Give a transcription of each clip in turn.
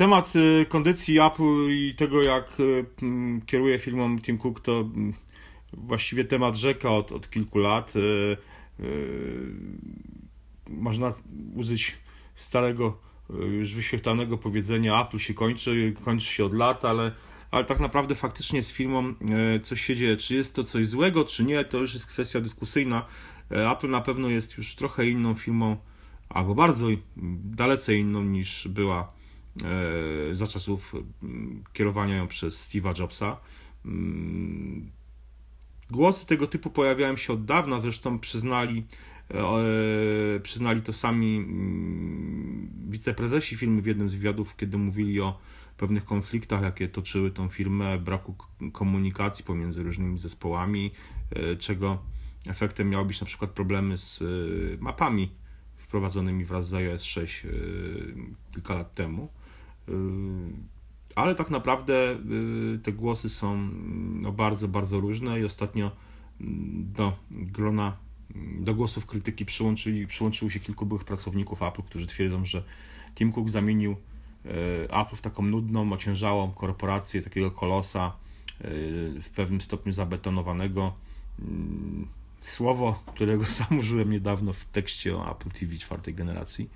temat y, kondycji Apple i tego, jak y, kieruje firmą Tim Cook, to właściwie temat rzeka od, od kilku lat. Y, można użyć starego, już wyświetlanego powiedzenia Apple się kończy, kończy się od lat, ale, ale tak naprawdę faktycznie z firmą coś się dzieje. Czy jest to coś złego, czy nie, to już jest kwestia dyskusyjna. Apple na pewno jest już trochę inną firmą, albo bardzo dalece inną niż była za czasów kierowania ją przez Steve'a Jobsa. Mm, głosy tego typu pojawiają się od dawna, zresztą przyznali, e, przyznali to sami mm, wiceprezesi firmy w jednym z wywiadów, kiedy mówili o pewnych konfliktach, jakie toczyły tą firmę, braku komunikacji pomiędzy różnymi zespołami, e, czego efektem miały być na przykład problemy z mapami wprowadzonymi wraz z iOS 6 kilka lat temu. Y, ale tak naprawdę y, te głosy są no, bardzo, bardzo różne i ostatnio mm, do grona, mm, do głosów krytyki przyłączyło się kilku byłych pracowników Apple, którzy twierdzą, że Tim Cook zamienił y, Apple w taką nudną, ociężałą korporację, takiego kolosa w pewnym stopniu zabetonowanego. Mm, słowo, którego sam użyłem niedawno w tekście o Apple TV czwartej generacji.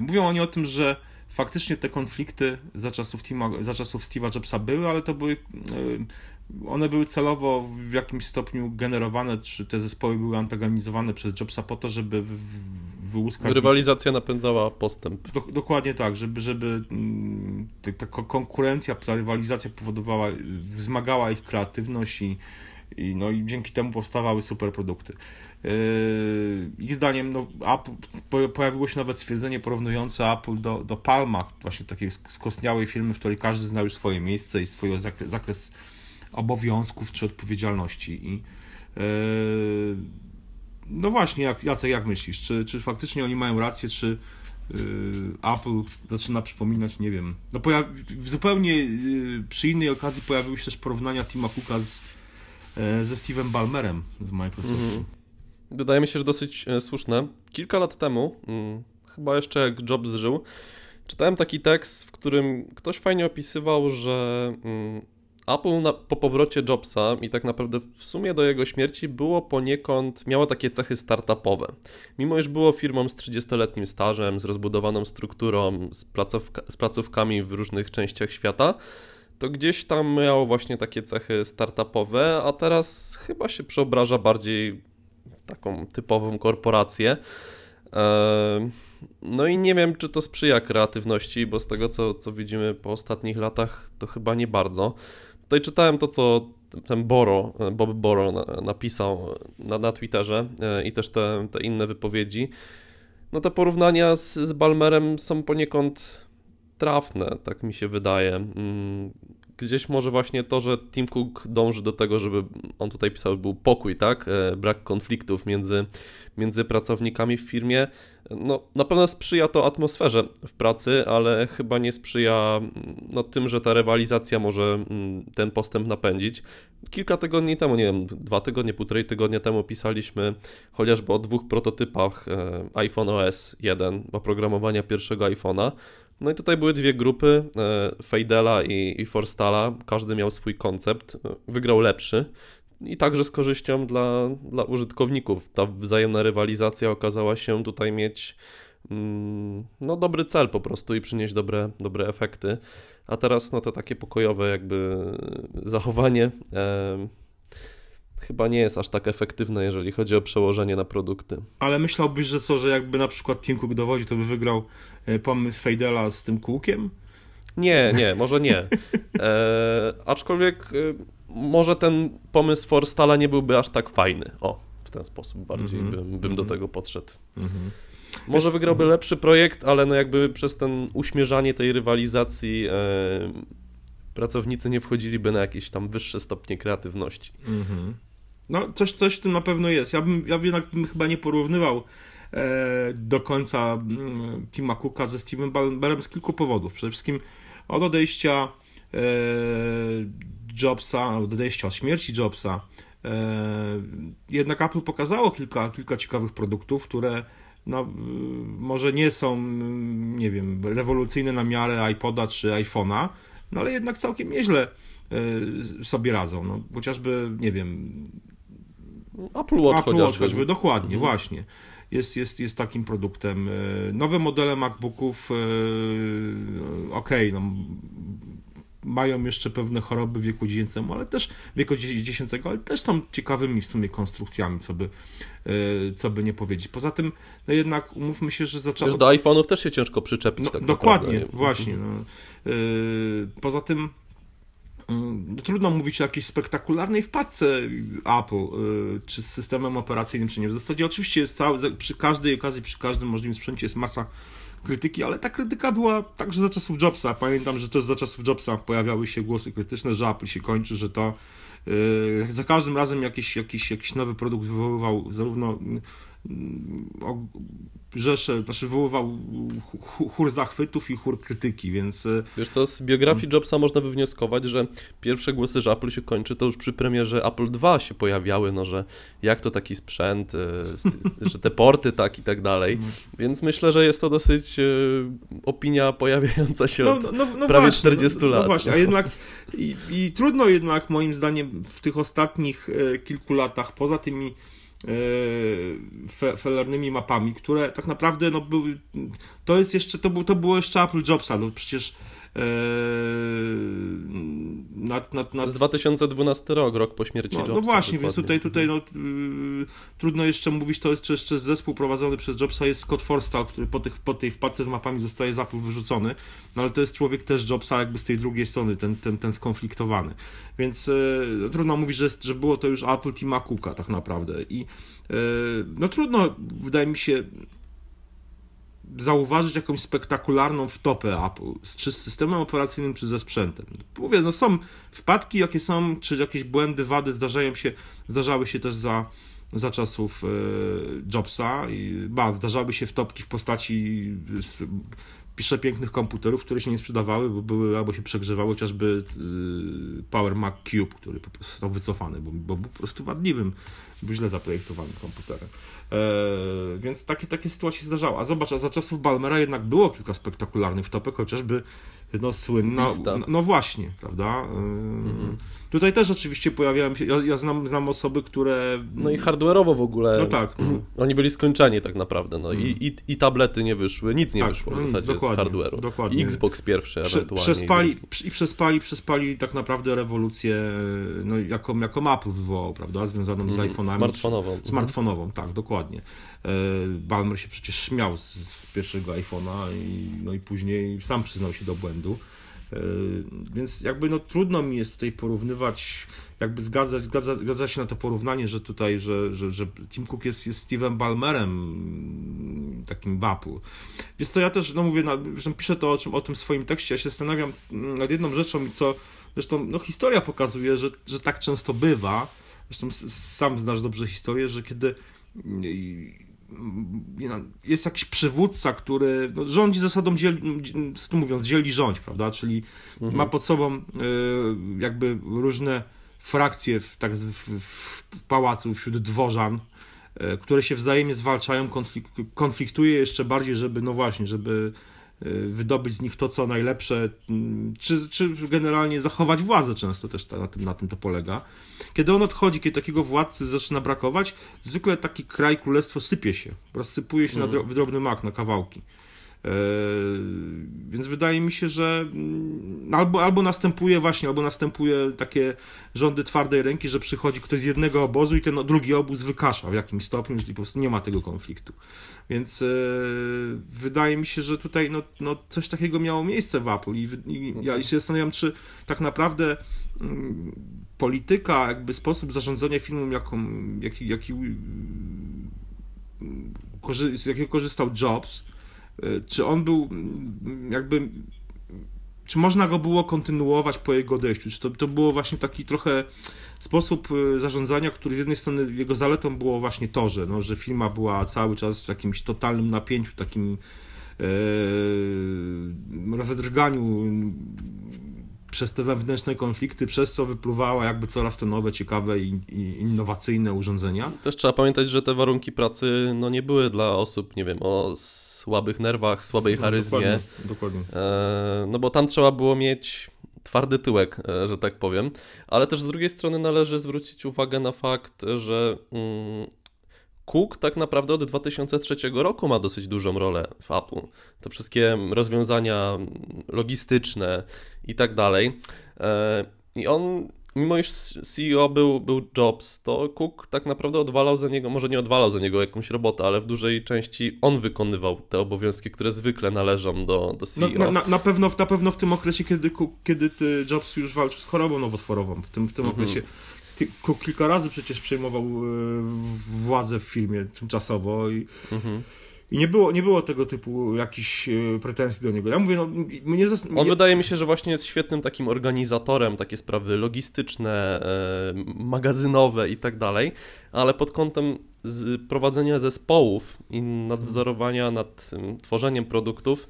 Mówią oni o tym, że faktycznie te konflikty za czasów, Tima, za czasów Steve'a Jobsa były, ale to były e, one były celowo w jakimś stopniu generowane, czy te zespoły były antagonizowane przez Jobsa po to, żeby wyłuskać... Rywalizacja napędzała postęp. Do, dokładnie tak, żeby, żeby mm, ta konkurencja, ta rywalizacja powodowała, wzmagała ich kreatywność i, i, no, i dzięki temu powstawały super produkty. Yy, ich zdaniem no, Apple, pojawiło się nawet stwierdzenie porównujące Apple do, do Palma, właśnie takiej skostniałej firmy, w której każdy znał już swoje miejsce i swój zakres, zakres obowiązków czy odpowiedzialności. I, yy, no właśnie, jak, Jacek, jak myślisz? Czy, czy faktycznie oni mają rację, czy yy, Apple zaczyna przypominać, nie wiem. No pojawi, zupełnie yy, przy innej okazji pojawiły się też porównania Tima Cooka z, ze Steve'em Ballmerem z Microsoftu. Mm -hmm wydaje mi się, że dosyć e, słuszne. Kilka lat temu, hmm, chyba jeszcze jak Jobs żył, czytałem taki tekst, w którym ktoś fajnie opisywał, że hmm, Apple na, po powrocie Jobsa i tak naprawdę w sumie do jego śmierci było poniekąd, miało takie cechy startupowe. Mimo iż było firmą z 30-letnim stażem, z rozbudowaną strukturą, z, placówka, z placówkami w różnych częściach świata, to gdzieś tam miało właśnie takie cechy startupowe, a teraz chyba się przeobraża bardziej taką typową korporację. E, no i nie wiem, czy to sprzyja kreatywności, bo z tego, co, co widzimy po ostatnich latach, to chyba nie bardzo. Tutaj czytałem to, co ten Boro, Bob Boro napisał na, na Twitterze e, i też te, te inne wypowiedzi. No te porównania z, z Balmerem są poniekąd trafne, tak mi się wydaje. Mm, gdzieś może właśnie to, że Tim Cook dąży do tego, żeby on tutaj pisał, był pokój, tak? E, brak konfliktów między, między pracownikami w firmie. No, na pewno sprzyja to atmosferze w pracy, ale chyba nie sprzyja no, tym, że ta rywalizacja może mm, ten postęp napędzić. Kilka tygodni temu, nie wiem, dwa tygodnie, półtorej tygodnia temu pisaliśmy chociażby o dwóch prototypach e, iPhone OS 1, oprogramowania pierwszego iPhone'a. No i tutaj były dwie grupy, e, Fejdela i, Forstala. Każdy miał swój koncept, wygrał lepszy. I także z korzyścią dla, dla użytkowników. Ta wzajemna rywalizacja okazała się tutaj mieć mm, no, dobry cel po prostu i przynieść dobre, dobre efekty. A teraz no, to takie pokojowe jakby zachowanie e, chyba nie jest aż tak efektywne, jeżeli chodzi o przełożenie na produkty. Ale myślałbyś, że co, że jakby na przykład Tim Cook dowodzi, to by wygrał e, pomysł Fejdela z tym kółkiem? Nie, nie, może nie. E, aczkolwiek e, może ten pomysł Forstala nie byłby aż tak fajny. O, w ten sposób bardziej mm -hmm. bym, bym do mhm. tego podszedł. Mm -hmm. Może wygrałby lepszy projekt, ale no jakby przez ten uśmierzanie tej rywalizacji e, pracownicy nie wchodziliby na jakieś tam wyższe stopnie kreatywności. Mm -hmm. No, coś, coś w tym na pewno jest. Ja bym, ja jednak bym chyba nie porównywał e, do końca mm, Tima Cooka ze Steve'em Ballmerem z kilku powodów. Przede wszystkim od odejścia e, Jobsa, od odejścia, od śmierci Jobsa, e, jednak Apple pokazało kilka, kilka ciekawych produktów, które no, może nie są, nie wiem, rewolucyjne na miarę iPoda czy iPhone'a, no ale jednak całkiem nieźle sobie radzą. No, chociażby, nie wiem, Apple Watch Apple chociażby. chociażby. Dokładnie, Mhm. właśnie. Jest, jest, jest takim produktem. E, Nowe modele MacBooków, e, okej, no, mają jeszcze pewne choroby wieku dziecięcego, ale też wieku dzie- dziecięcego, ale też są ciekawymi w sumie konstrukcjami, co by, e, co by nie powiedzieć. Poza tym, no jednak umówmy się, że zaczęło... Do iPhone'ów też się ciężko przyczepić No, tak dokładnie, naprawdę. właśnie. No. Yy, poza tym trudno mówić o jakiejś spektakularnej wpadce Apple, yy, czy z systemem operacyjnym, czy nie. W zasadzie oczywiście jest cały, przy każdej okazji, przy każdym możliwym sprzęcie jest masa krytyki, ale ta krytyka była także za czasów Jobsa. Pamiętam, że też za czasów Jobsa pojawiały się głosy krytyczne, że Apple się kończy, że to yy, za każdym razem jakiś, jakiś, jakiś nowy produkt wywoływał zarówno mm, rzesze, znaczy wywoływał ch- chór zachwytów i chór krytyki, więc e, Wiesz co, z biografii Jobsa można wywnioskować, że pierwsze głosy, że Apple się kończy, to już przy premierze Apple II się pojawiały, no że jak to taki sprzęt, z- że te porty tak i tak dalej. Mm. Więc myślę, że jest to dosyć y, opinia pojawiająca się no, od... no, no, no prawie właśnie, 40 no, lat. No właśnie, a jednak i, i trudno jednak moim zdaniem w tych ostatnich e, kilku latach, poza tymi e, fe, felernymi mapami, które tak naprawdę no, były, to jest jeszcze, to, był, to było jeszcze Apple Jobsa, no przecież nad, nad, To nad, jest 2012 rok, rok po śmierci No, Jobsa. no właśnie, więc dokładnie. tutaj, tutaj no, yy, trudno jeszcze mówić, to jest jeszcze zespół prowadzony przez Jobsa, jest Scott Forstall, który po, tych, po tej wpadce z mapami zostaje z Apple wyrzucony, no ale to jest człowiek też Jobsa jakby z tej drugiej strony, ten, ten, ten skonfliktowany. Więc yy, trudno mówić, że, że było to już Apple Tima Cooka tak naprawdę i yy, no trudno, wydaje mi się, zauważyć jakąś spektakularną wtopę Apple, czy z systemem operacyjnym, czy ze sprzętem. Mówię, no są wpadki, jakie są, czy jakieś błędy, wady zdarzają się, zdarzały się też za, za czasów e, Jobsa i ba, zdarzały się wtopki w postaci s- pisze pięknych komputerów, które się nie sprzedawały, bo były albo się przegrzewały, chociażby y, Power Mac Cube, który po prostu został wycofany, bo, bo był po prostu wadliwym, był źle zaprojektowanym komputerem. E, więc takie, takie sytuacje się zdarzały. A zobacz, a za czasów Balmera jednak było kilka spektakularnych wtopek, chociażby no słynna, Vista. no, no właśnie, prawda? E, Tutaj też oczywiście pojawiają się, ja, ja znam, znam osoby, które... No i hardware'owo w ogóle. No tak, no. Oni byli skończeni tak naprawdę. No. I, i, I tablety nie wyszły, nic nie Tak, wyszło no w nic, zasadzie dokładnie, z hardware'u. dokładnie. Xbox pierwszy Prze, ewentualnie. przespali, i przespali, przespali tak naprawdę rewolucję, no, jaką, jaką Apple wywołał, prawda, związaną z Mhm, iPhone'ami. Smartfonową. Mhm. Smartfonową, tak, dokładnie. E, Balmer się przecież śmiał z, z pierwszego iPhone'a i, no i później sam przyznał się do błędu. E, Więc jakby no trudno mi jest tutaj porównywać, jakby zgadzać, zgadza, zgadza się na to porównanie, że tutaj, że, że, że Tim Cook jest, jest Steve'em Balmerem mm, takim w Apple. Wiesz co, ja też, no mówię, że piszę to o, czym, o tym swoim tekście, ja się zastanawiam mm, nad jedną rzeczą i co, zresztą no historia pokazuje, że, że tak często bywa, zresztą sam znasz dobrze historię, że kiedy mm, no, jest jakiś przywódca, który no, rządzi zasadą dzieli, tu mówiąc, dzieli rządź, prawda, czyli Mhm. ma pod sobą y, jakby różne frakcje w, tak, w, w, pałacu wśród dworzan, y, które się wzajemnie zwalczają, konflik, konfliktuje jeszcze bardziej, żeby, no właśnie, żeby wydobyć z nich to, co najlepsze, mm, czy, czy generalnie zachować władzę często też ta, na, tym, na tym to polega. Kiedy on odchodzi, kiedy takiego władcy zaczyna brakować, zwykle taki kraj, królestwo sypie się, rozsypuje się na Mm. dro- w drobny mak, na kawałki. Eee, więc wydaje mi się, że mm, albo, albo następuje właśnie, albo następuje takie rządy twardej ręki, że przychodzi ktoś z jednego obozu i ten drugi obóz wykasza w jakimś stopniu i po prostu nie ma tego konfliktu. Więc e, wydaje mi się, że tutaj no, no, coś takiego miało miejsce w Apple i, i ja się zastanawiam, czy tak naprawdę mm, polityka, jakby sposób zarządzania firmą, jaką, jaki, jaki, mm, z jakiego korzystał Jobs, czy on był mm, jakby czy można go było kontynuować po jego odejściu? Czy to, to było właśnie taki trochę sposób y, zarządzania, który z jednej strony jego zaletą było właśnie to, że, no, że firma była cały czas w jakimś totalnym napięciu, takim e, rozedrganiu przez te wewnętrzne konflikty, przez co wypływała jakby coraz to nowe, ciekawe i, innowacyjne urządzenia. Też trzeba pamiętać, że te warunki pracy no, nie były dla osób, nie wiem, o słabych nerwach, słabej no, charyzmie. Dokładnie. dokładnie. E, no bo tam trzeba było mieć twardy tyłek, e, że tak powiem. Ale też z drugiej strony należy zwrócić uwagę na fakt, że mm, Cook tak naprawdę od 2003 roku ma dosyć dużą rolę w Apple. Te wszystkie rozwiązania logistyczne i tak dalej. E, I on, mimo iż CEO był, był Jobs, to Cook tak naprawdę odwalał za niego, może nie odwalał za niego jakąś robotę, ale w dużej części on wykonywał te obowiązki, które zwykle należą do, do CEO. No, na, na, pewno, na pewno w tym okresie, kiedy, Cook, kiedy Jobs już walczył z chorobą nowotworową, w tym, w tym mhm. okresie kilka razy przecież przejmował e, władzę w filmie tymczasowo i, mhm. i nie, było, nie było tego typu jakichś e, pretensji do niego. Ja mówię, no, mnie zas... On wydaje mi się, że właśnie jest świetnym takim organizatorem, takie sprawy logistyczne, e, magazynowe i tak dalej, ale pod kątem prowadzenia zespołów i nadwzorowania nad tworzeniem produktów,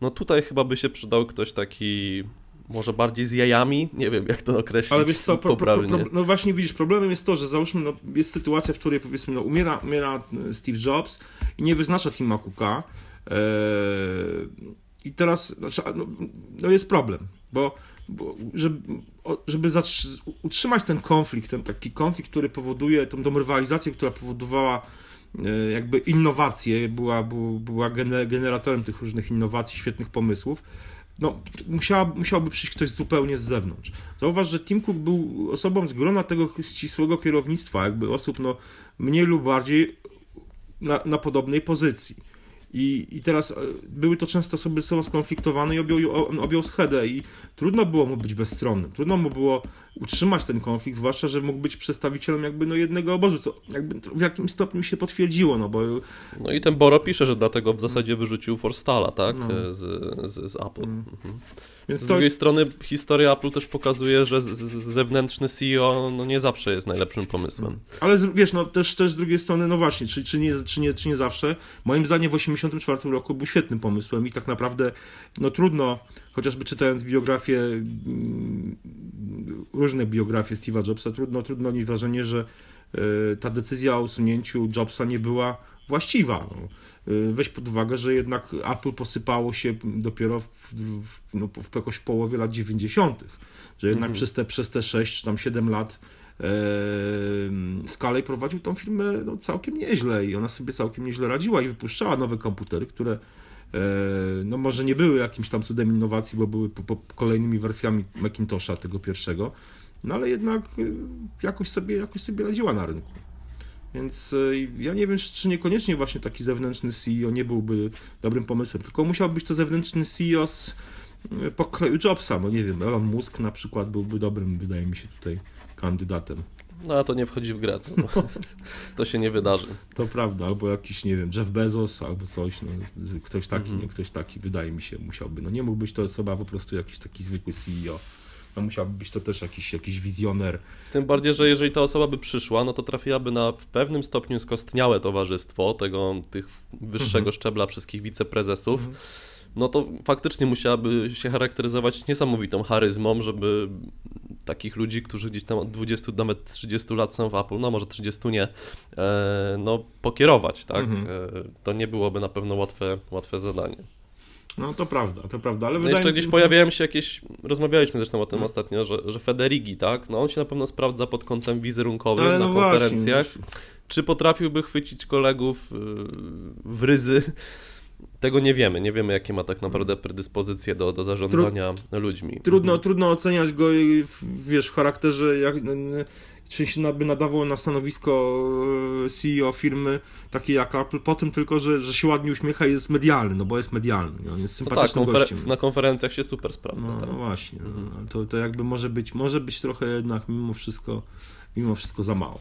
no tutaj chyba by się przydał ktoś taki może bardziej z jajami, nie wiem jak to określić. Ale wiesz co, pro, pro, pro, no właśnie widzisz, problemem jest to, że załóżmy, no, jest sytuacja, w której powiedzmy, no, umiera, umiera e, Steve Jobs i nie wyznacza Tima Cooka e, i teraz znaczy, no, no, jest problem, bo, bo żeby, żeby utrzymać ten konflikt, ten taki konflikt, który powoduje tą, tą rywalizację, która powodowała e, jakby innowacje, była, była generatorem tych różnych innowacji, świetnych pomysłów, no, musiała, musiałby przyjść ktoś zupełnie z zewnątrz. Zauważ, że Tim Cook był osobą z grona tego ścisłego kierownictwa, jakby osób no, mniej lub bardziej na, na podobnej pozycji. I, I teraz e, były to często osoby są skonfliktowane i objął, objął schedę i trudno było mu być bezstronnym. Trudno mu było utrzymać ten konflikt, zwłaszcza, że mógł być przedstawicielem jakby no jednego obozu, co jakby w jakimś stopniu się potwierdziło, no bo... No i ten Boro pisze, że dlatego w zasadzie wyrzucił Forstala, tak, no. z, z, z, Apple. Mm. Mhm. Więc z to... drugiej strony historia Apple też pokazuje, że z, z, zewnętrzny CEO no nie zawsze jest najlepszym pomysłem. Ale wiesz, no też, też z drugiej strony, no właśnie, czy, czy, nie, czy, nie, czy nie zawsze, moim zdaniem w 1984 roku był świetnym pomysłem i tak naprawdę no trudno, chociażby czytając biografię mm, różne biografie Steve'a Jobsa, trudno, trudno odnieść wrażenie, że e, ta decyzja o usunięciu Jobsa nie była właściwa. No. E, weź pod uwagę, że jednak Apple posypało się dopiero w, w, no, w jakoś w połowie lat 90., że jednak mhm. przez, te, przez te 6 czy tam 7 lat Skalej prowadził tą firmę no, całkiem nieźle i ona sobie całkiem nieźle radziła i wypuszczała nowe komputery, które e, no może nie były jakimś tam cudem innowacji, bo były po, po kolejnymi wersjami Macintosha tego pierwszego, no ale jednak y, jakoś sobie, jakoś sobie radziła na rynku. Więc y, ja nie wiem, czy niekoniecznie właśnie taki zewnętrzny CEO nie byłby dobrym pomysłem, tylko musiał być to zewnętrzny CEO z y, pokroju Jobsa, no nie wiem, Elon Musk na przykład byłby dobrym, wydaje mi się, tutaj kandydatem. No a to nie wchodzi w grę, to, no, to się nie wydarzy. To prawda, albo jakiś, nie wiem, Jeff Bezos, albo coś, no, ktoś taki, mhm. nie, ktoś taki, wydaje mi się, musiałby. No nie mógł być to osoba po prostu jakiś taki zwykły CEO no musiałby być to też jakiś, jakiś wizjoner. Tym bardziej, że jeżeli ta osoba by przyszła, no to trafiłaby na w pewnym stopniu skostniałe towarzystwo tego, tych wyższego mhm. szczebla wszystkich wiceprezesów. Mhm. No to faktycznie musiałaby się charakteryzować niesamowitą charyzmą, żeby takich ludzi, którzy gdzieś tam od 20 do nawet 30 lat są w Apple, no może 30 nie, e, no pokierować, tak? Mhm. E, to nie byłoby na pewno łatwe, łatwe zadanie. No to prawda, to prawda, ale no jeszcze gdzieś pojawiają się jakieś, rozmawialiśmy zresztą o tym no. ostatnio, że, że Federigi, tak, no on się na pewno sprawdza pod kątem wizerunkowym ale na no konferencjach. Właśnie. Czy potrafiłby chwycić kolegów y, w ryzy? Tego nie wiemy, nie wiemy jakie ma tak naprawdę predyspozycje do, do zarządzania Tru ludźmi. Trudno, mhm. trudno oceniać go, wiesz, w charakterze jak, czy się by nadawał na stanowisko e, CEO firmy takiej jak Apple, po tym tylko, że, że się ładnie uśmiecha i jest medialny, no bo jest medialny, on jest sympatycznym no tak, gościem. Na konferencjach się super sprawdza. No, tak. no właśnie, mhm. no, to, to jakby może być, może być trochę jednak mimo wszystko mimo wszystko za mało.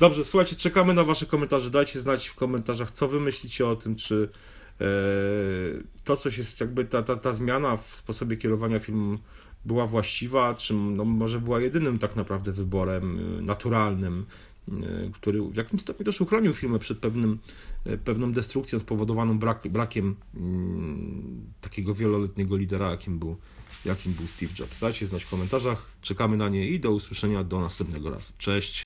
Dobrze, słuchajcie, czekamy na wasze komentarze, dajcie znać w komentarzach, co wy myślicie o tym, czy to coś jest jakby ta, ta, ta zmiana w sposobie kierowania filmem była właściwa, czy no, może była jedynym tak naprawdę wyborem y, naturalnym, który w jakimś stopniu też uchronił firmę przed pewnym, pewną destrukcją spowodowaną brak, brakiem mm, takiego wieloletniego lidera, jakim był, jakim był Steve Jobs. Dajcie znać w komentarzach, czekamy na nie i do usłyszenia do następnego razu. Cześć!